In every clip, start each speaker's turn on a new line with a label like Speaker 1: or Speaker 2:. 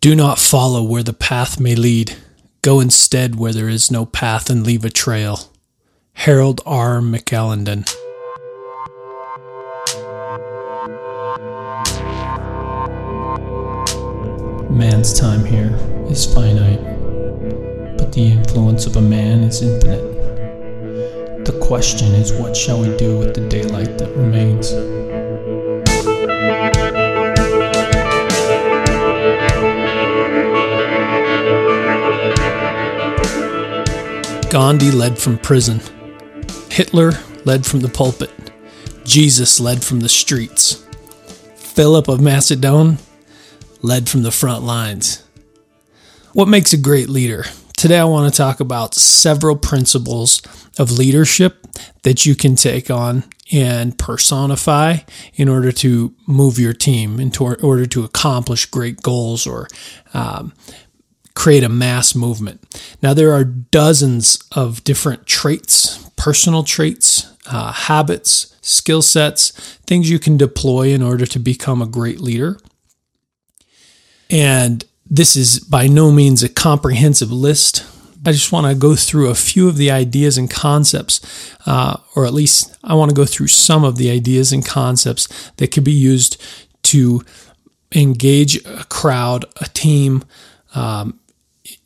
Speaker 1: Do not follow where the path may lead. Go instead where there is no path and leave a trail. Harold R. McAlindon. Man's time here is finite, but the influence of a man is infinite. The question is, what shall we do with the daylight that remains? Gandhi led from prison. Hitler led from the pulpit. Jesus led from the streets. Philip of Macedon led from the front lines. What makes a great leader? Today, I want to talk about several principles of leadership that you can take on and personify in order to move your team, in order to accomplish great goals or um, create a mass movement. Now, there are dozens of different traits, personal traits, uh, habits, skill sets, things you can deploy in order to become a great leader. And this is by no means a comprehensive list. I just want to go through a few of the ideas and concepts, uh, or at least I want to go through some of the ideas and concepts that could be used to engage a crowd, a team, um,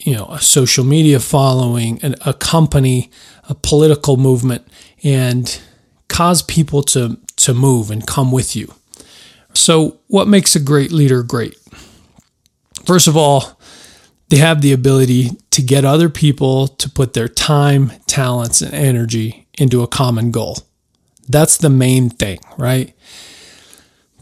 Speaker 1: you know, a social media following, an, a company, a political movement, and cause people to, to move and come with you. So, what makes a great leader great? First of all, they have the ability to get other people to put their time, talents, and energy into a common goal. That's the main thing, right?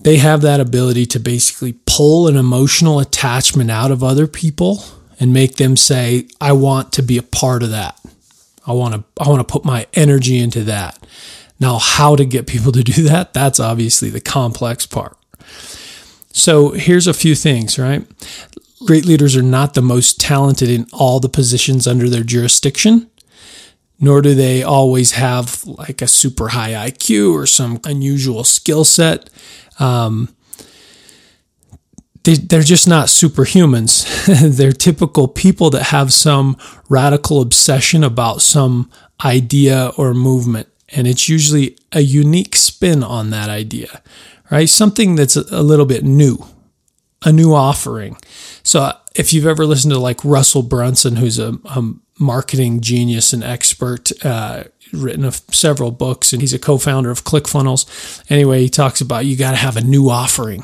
Speaker 1: They have that ability to basically pull an emotional attachment out of other people and make them say, I want to be a part of that. I want to I want to put my energy into that. Now, how to get people to do that? That's obviously the complex part. So, here's a few things, right? Great leaders are not the most talented in all the positions under their jurisdiction, nor do they always have like a super high IQ or some unusual skill set. Um, they, they're just not superhumans. they're typical people that have some radical obsession about some idea or movement. And it's usually a unique spin on that idea, right? Something that's a little bit new, a new offering. So if you've ever listened to like Russell Brunson, who's a, a marketing genius and expert, uh, written several books, and he's a co-founder of ClickFunnels. Anyway, he talks about you got to have a new offering.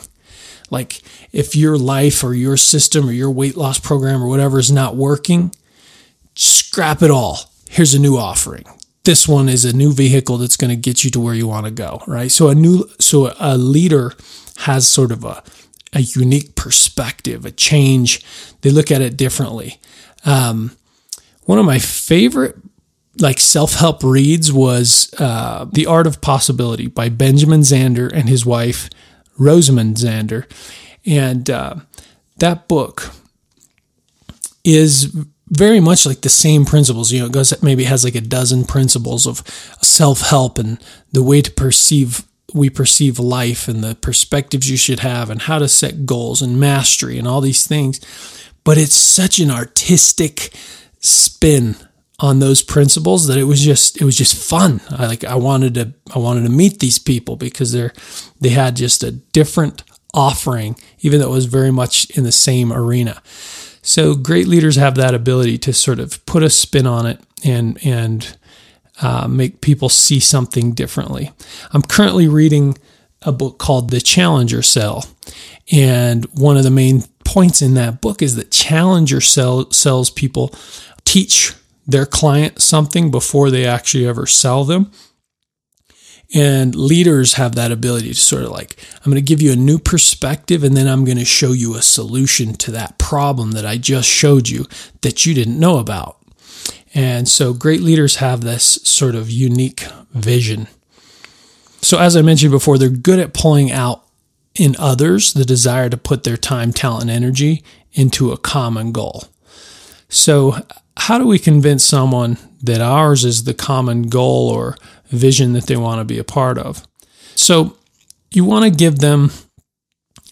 Speaker 1: Like if your life or your system or your weight loss program or whatever is not working, scrap it all. Here's a new offering. This one is a new vehicle that's going to get you to where you want to go, right? So a new so a leader has sort of a a unique perspective, a change. They look at it differently. Um, one of my favorite like self-help reads was uh, The Art of Possibility by Benjamin Zander and his wife Rosamond Zander. And uh, that book is very much like the same principles. You know, it goes maybe has like a dozen principles of self help and the way to perceive we perceive life and the perspectives you should have and how to set goals and mastery and all these things. But it's such an artistic spin on those principles that it was just it was just fun. I like I wanted to I wanted to meet these people because they're they had just a different offering, even though it was very much in the same arena. So great leaders have that ability to sort of put a spin on it and and uh, make people see something differently. I'm currently reading a book called The Challenger Sale, and one of the main points in that book is that Challenger sell, sells people teach their client something before they actually ever sell them. And leaders have that ability to sort of like, I'm going to give you a new perspective and then I'm going to show you a solution to that problem that I just showed you that you didn't know about. And so great leaders have this sort of unique vision. So, as I mentioned before, they're good at pulling out in others the desire to put their time, talent, and energy into a common goal. So, how do we convince someone that ours is the common goal or vision that they want to be a part of? So you want to give them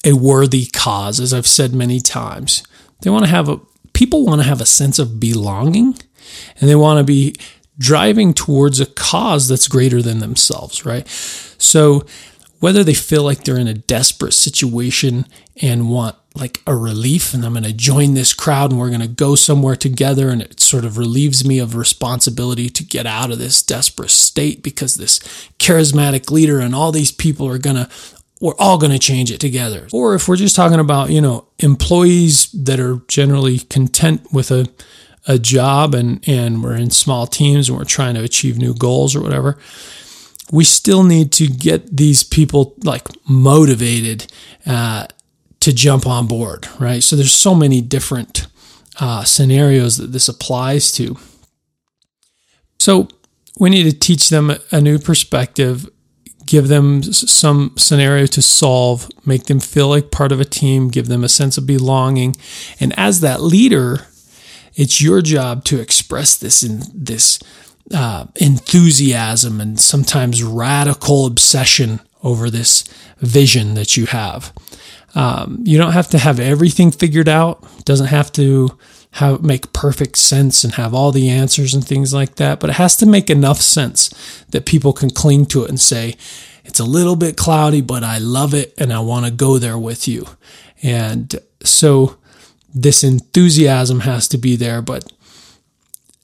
Speaker 1: a worthy cause, as I've said many times. They want to have a people want to have a sense of belonging and they want to be driving towards a cause that's greater than themselves, right? So whether they feel like they're in a desperate situation and want like a relief and I'm going to join this crowd and we're going to go somewhere together and it sort of relieves me of responsibility to get out of this desperate state because this charismatic leader and all these people are going to we're all going to change it together. Or if we're just talking about, you know, employees that are generally content with a a job and and we're in small teams and we're trying to achieve new goals or whatever, we still need to get these people like motivated uh, to jump on board, right? So there's so many different uh, scenarios that this applies to. So we need to teach them a new perspective, give them some scenario to solve, make them feel like part of a team, give them a sense of belonging, and as that leader, it's your job to express this in this uh, enthusiasm and sometimes radical obsession over this vision that you have. Um, you don't have to have everything figured out. Doesn't have to have make perfect sense and have all the answers and things like that. But it has to make enough sense that people can cling to it and say, "It's a little bit cloudy, but I love it and I want to go there with you." And so this enthusiasm has to be there. But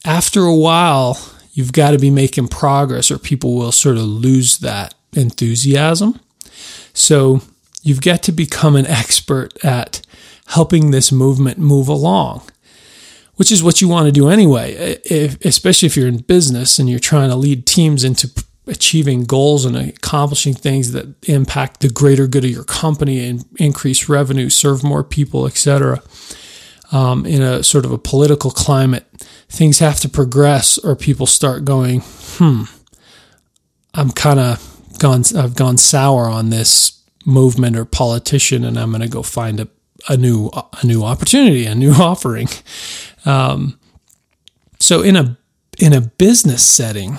Speaker 1: after a while, you've got to be making progress or people will sort of lose that enthusiasm. So you've got to become an expert at helping this movement move along, which is what you want to do anyway, if, especially if you're in business and you're trying to lead teams into achieving goals and accomplishing things that impact the greater good of your company and increase revenue, serve more people, etc um, in a sort of a political climate, things have to progress or people start going, hmm, I'm kind of gone, I've gone sour on this movement or politician, and I'm going to go find a, a new a new opportunity, a new offering. Um, so in a in a business setting,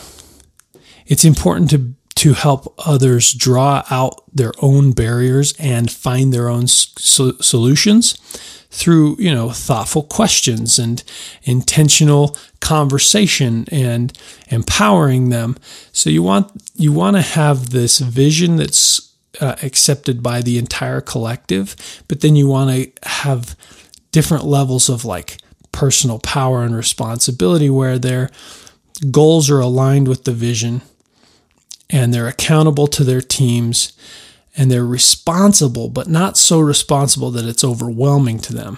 Speaker 1: it's important to to help others draw out their own barriers and find their own so- solutions through, you know, thoughtful questions and intentional conversation and empowering them. So you want you want to have this vision that's uh, accepted by the entire collective, but then you want to have different levels of like personal power and responsibility where their goals are aligned with the vision and they're accountable to their teams and they're responsible, but not so responsible that it's overwhelming to them.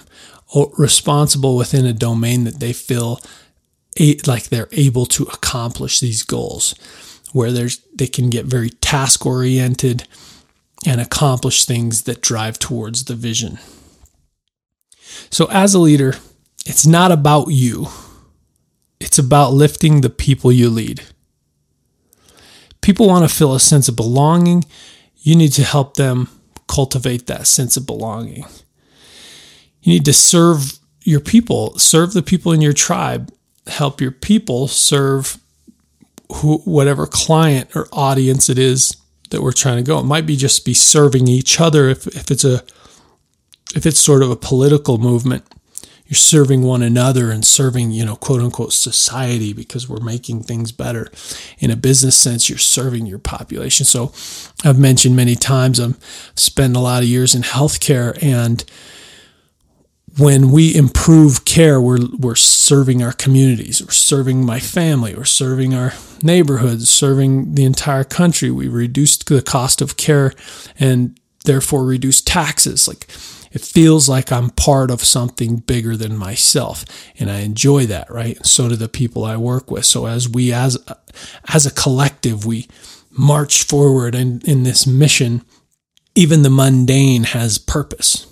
Speaker 1: responsible within a domain that they feel like they're able to accomplish these goals, where they can get very task oriented and accomplish things that drive towards the vision. So, as a leader, it's not about you. It's about lifting the people you lead. People want to feel a sense of belonging you need to help them cultivate that sense of belonging. You need to serve your people, serve the people in your tribe, help your people serve whatever client or audience it is that we're trying to go. It might be just be serving each other if, if it's a if it's sort of a political movement you're serving one another and serving, you know, quote unquote society because we're making things better. In a business sense, you're serving your population. So I've mentioned many times um, I'm spent a lot of years in healthcare and when we improve care, we're, we're serving our communities, we're serving my family, we're serving our neighborhoods, serving the entire country. We reduced the cost of care and therefore reduce taxes. Like it feels like I'm part of something bigger than myself. And I enjoy that, right? so do the people I work with. So as we, as, as a collective, we march forward in, in this mission, even the mundane has purpose.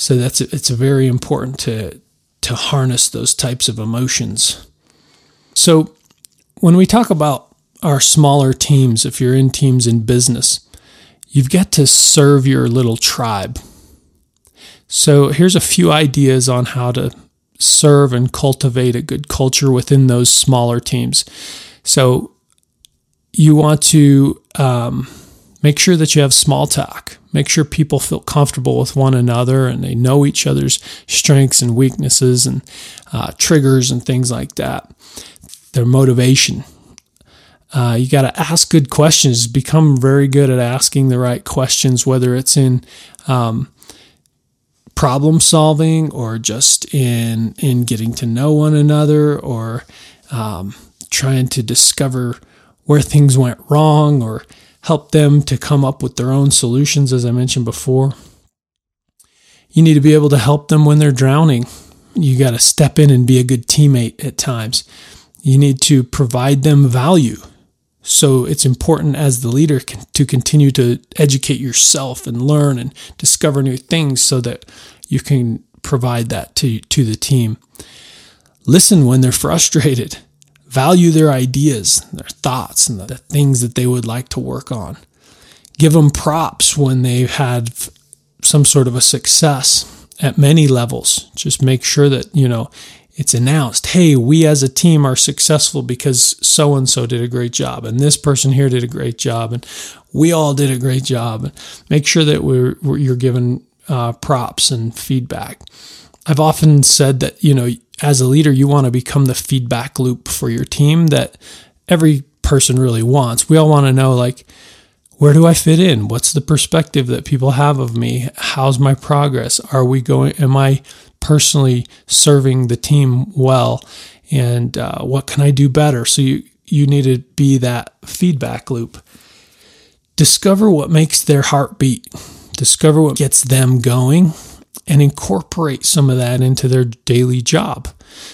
Speaker 1: So that's, it's very important to, to harness those types of emotions. So when we talk about our smaller teams, if you're in teams in business, you've got to serve your little tribe. So here's a few ideas on how to serve and cultivate a good culture within those smaller teams. So you want to um, make sure that you have small talk. Make sure people feel comfortable with one another and they know each other's strengths and weaknesses and uh, triggers and things like that. Their motivation. Uh, you got to ask good questions. Become very good at asking the right questions, whether it's in um, problem solving or just in in getting to know one another or um, trying to discover where things went wrong or help them to come up with their own solutions, as I mentioned before. You need to be able to help them when they're drowning. You got to step in and be a good teammate at times. You need to provide them value. So it's important as the leader to continue to educate yourself and learn and discover new things so that you can provide that to, to the team. Listen when they're frustrated value their ideas, their thoughts, and the things that they would like to work on. Give them props when they've had some sort of a success at many levels. Just make sure that, you know, it's announced, hey, we as a team are successful because so and so did a great job, and this person here did a great job, and we all did a great job. And make sure that we're, we're you're given uh, props and feedback. I've often said that, you know, as a leader, you want to become the feedback loop for your team that every person really wants. We all want to know, like, where do I fit in? What's the perspective that people have of me? How's my progress? Are we going, am I personally serving the team well? And uh, what can I do better? So you, you need to be that feedback loop. Discover what makes their heart beat. Discover what gets them going and incorporate some of that into their daily job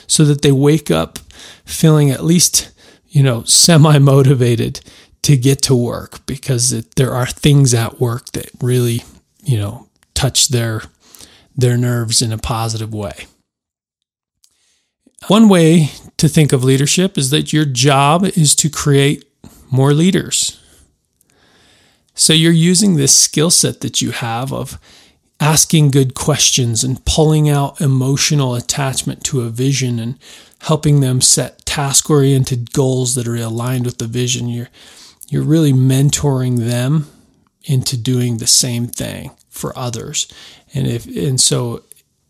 Speaker 1: so that they wake up feeling at least, you know, semi motivated to get to work because it, there are things at work that really, you know, touch their their nerves in a positive way. One way to think of leadership is that your job is to create more leaders. So you're using this skill set that you have of asking good questions and pulling out emotional attachment to a vision and helping them set task oriented goals that are aligned with the vision. You're you're really mentoring them into doing the same thing for others. And if and so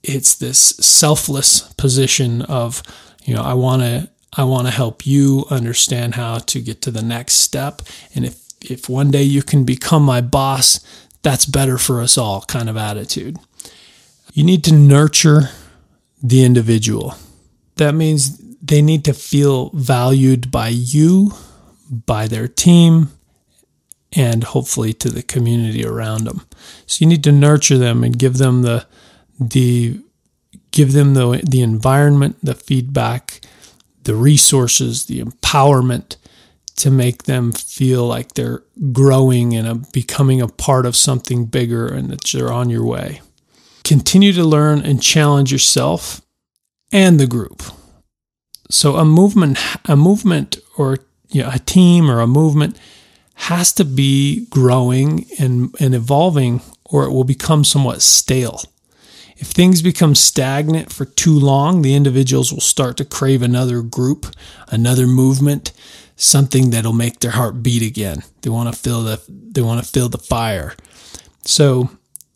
Speaker 1: it's this selfless position of you know I want to I want to help you understand how to get to the next step. And if if one day you can become my boss that's better for us all kind of attitude. You need to nurture the individual. That means they need to feel valued by you, by their team, and hopefully to the community around them. So you need to nurture them and give them the the give them the the environment, the feedback, the resources, the empowerment to make them feel like they're growing and a, becoming a part of something bigger and that you're on your way. Continue to learn and challenge yourself and the group. So a movement, a movement or you know, a team or a movement has to be growing and, and evolving or it will become somewhat stale. If things become stagnant for too long, the individuals will start to crave another group, another movement, something that'll make their heart beat again. They want to feel the they want to feel the fire. So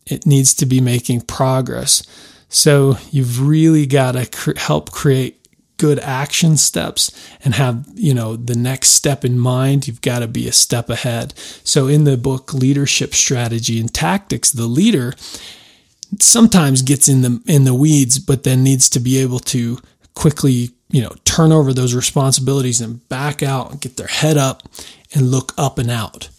Speaker 1: it needs to be making progress. So you've really got to cr- help create good action steps and have you know the next step in mind you've got to be a step ahead so in the book leadership strategy and tactics the leader sometimes gets in the in the weeds but then needs to be able to quickly you know, turn over those responsibilities and back out and get their head up and look up and out.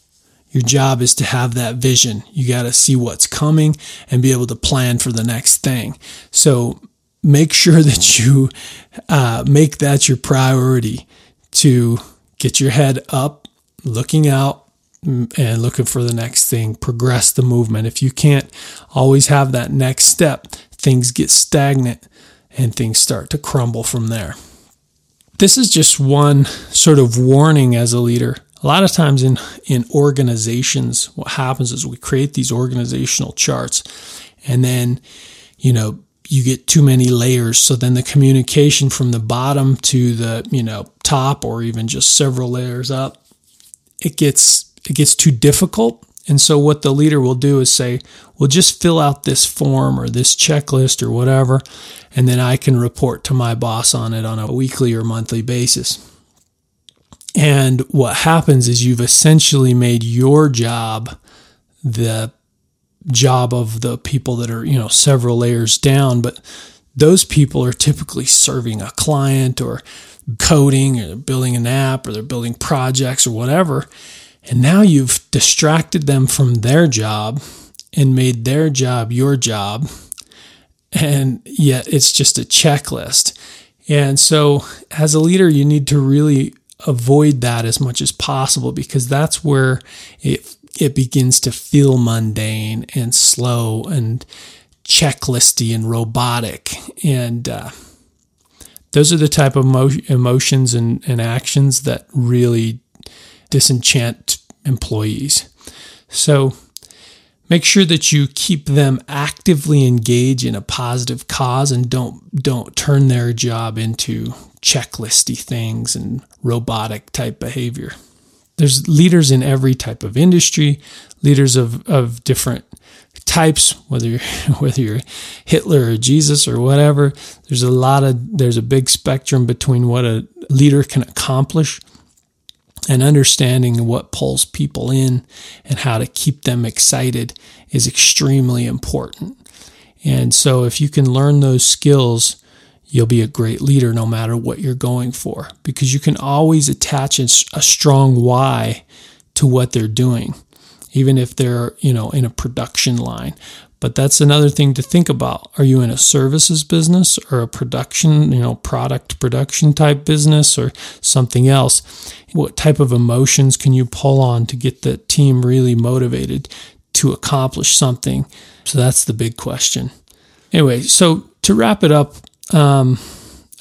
Speaker 1: Your job is to have that vision. You got to see what's coming and be able to plan for the next thing. So make sure that you uh, make that your priority to get your head up, looking out, and looking for the next thing. Progress the movement. If you can't always have that next step, things get stagnant and things start to crumble from there. This is just one sort of warning as a leader. A lot of times in, in organizations, what happens is we create these organizational charts and then, you know, you get too many layers. So then the communication from the bottom to the, you know, top or even just several layers up, it gets, it gets too difficult And so, what the leader will do is say, Well, just fill out this form or this checklist or whatever, and then I can report to my boss on it on a weekly or monthly basis. And what happens is you've essentially made your job the job of the people that are, you know, several layers down, but those people are typically serving a client or coding or building an app or they're building projects or whatever. And now you've distracted them from their job and made their job your job. And yet it's just a checklist. And so, as a leader, you need to really avoid that as much as possible because that's where it it begins to feel mundane and slow and checklisty and robotic and uh, those are the type of mo- emotions and, and actions that really disenchant employees. So make sure that you keep them actively engaged in a positive cause and don't don't turn their job into checklisty things and robotic type behavior. There's leaders in every type of industry, leaders of, of different types, whether you're, whether you're Hitler or Jesus or whatever. There's a lot of there's a big spectrum between what a leader can accomplish and understanding what pulls people in and how to keep them excited is extremely important. And so if you can learn those skills, you'll be a great leader no matter what you're going for because you can always attach a strong why to what they're doing even if they're, you know, in a production line. But that's another thing to think about. Are you in a services business or a production, you know, product production type business or something else? What type of emotions can you pull on to get the team really motivated to accomplish something? So that's the big question. Anyway, so to wrap it up, um,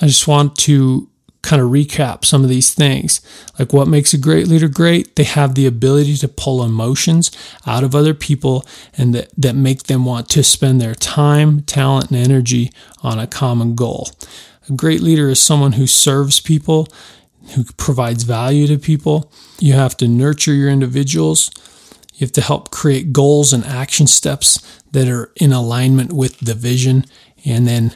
Speaker 1: I just want to kind of recap some of these things. Like what makes a great leader great? They have the ability to pull emotions out of other people and that, that make them want to spend their time, talent, and energy on a common goal. A great leader is someone who serves people, who provides value to people. You have to nurture your individuals. You have to help create goals and action steps that are in alignment with the vision and then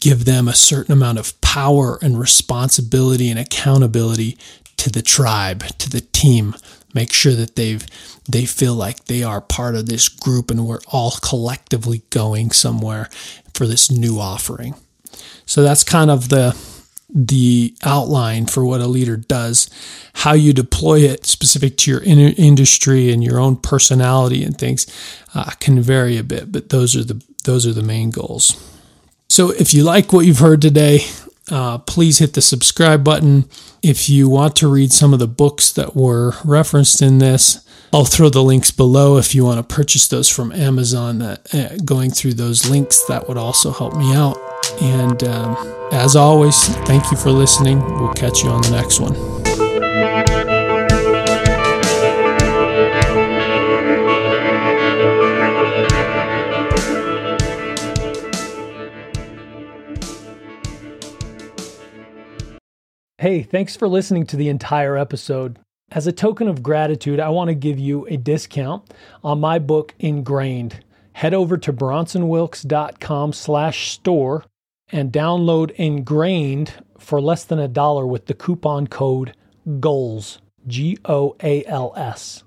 Speaker 1: give them a certain amount of power and responsibility and accountability to the tribe, to the team. Make sure that they've they feel like they are part of this group and we're all collectively going somewhere for this new offering. So that's kind of the the outline for what a leader does. How you deploy it specific to your in- industry and your own personality and things uh, can vary a bit, but those are the those are the main goals. So if you like what you've heard today, uh, please hit the subscribe button. If you want to read some of the books that were referenced in this, I'll throw the links below if you want to purchase those from Amazon. That uh, going through those links that would also help me out. And um, as always, thank you for listening. We'll catch you on the next one. Hey, thanks for listening to the entire episode. As a token of gratitude, I want to give you a discount on my book Ingrained. Head over to bronsonwilks.com slash store and download Ingrained for less than a dollar with the coupon code GOALS, G O A L S.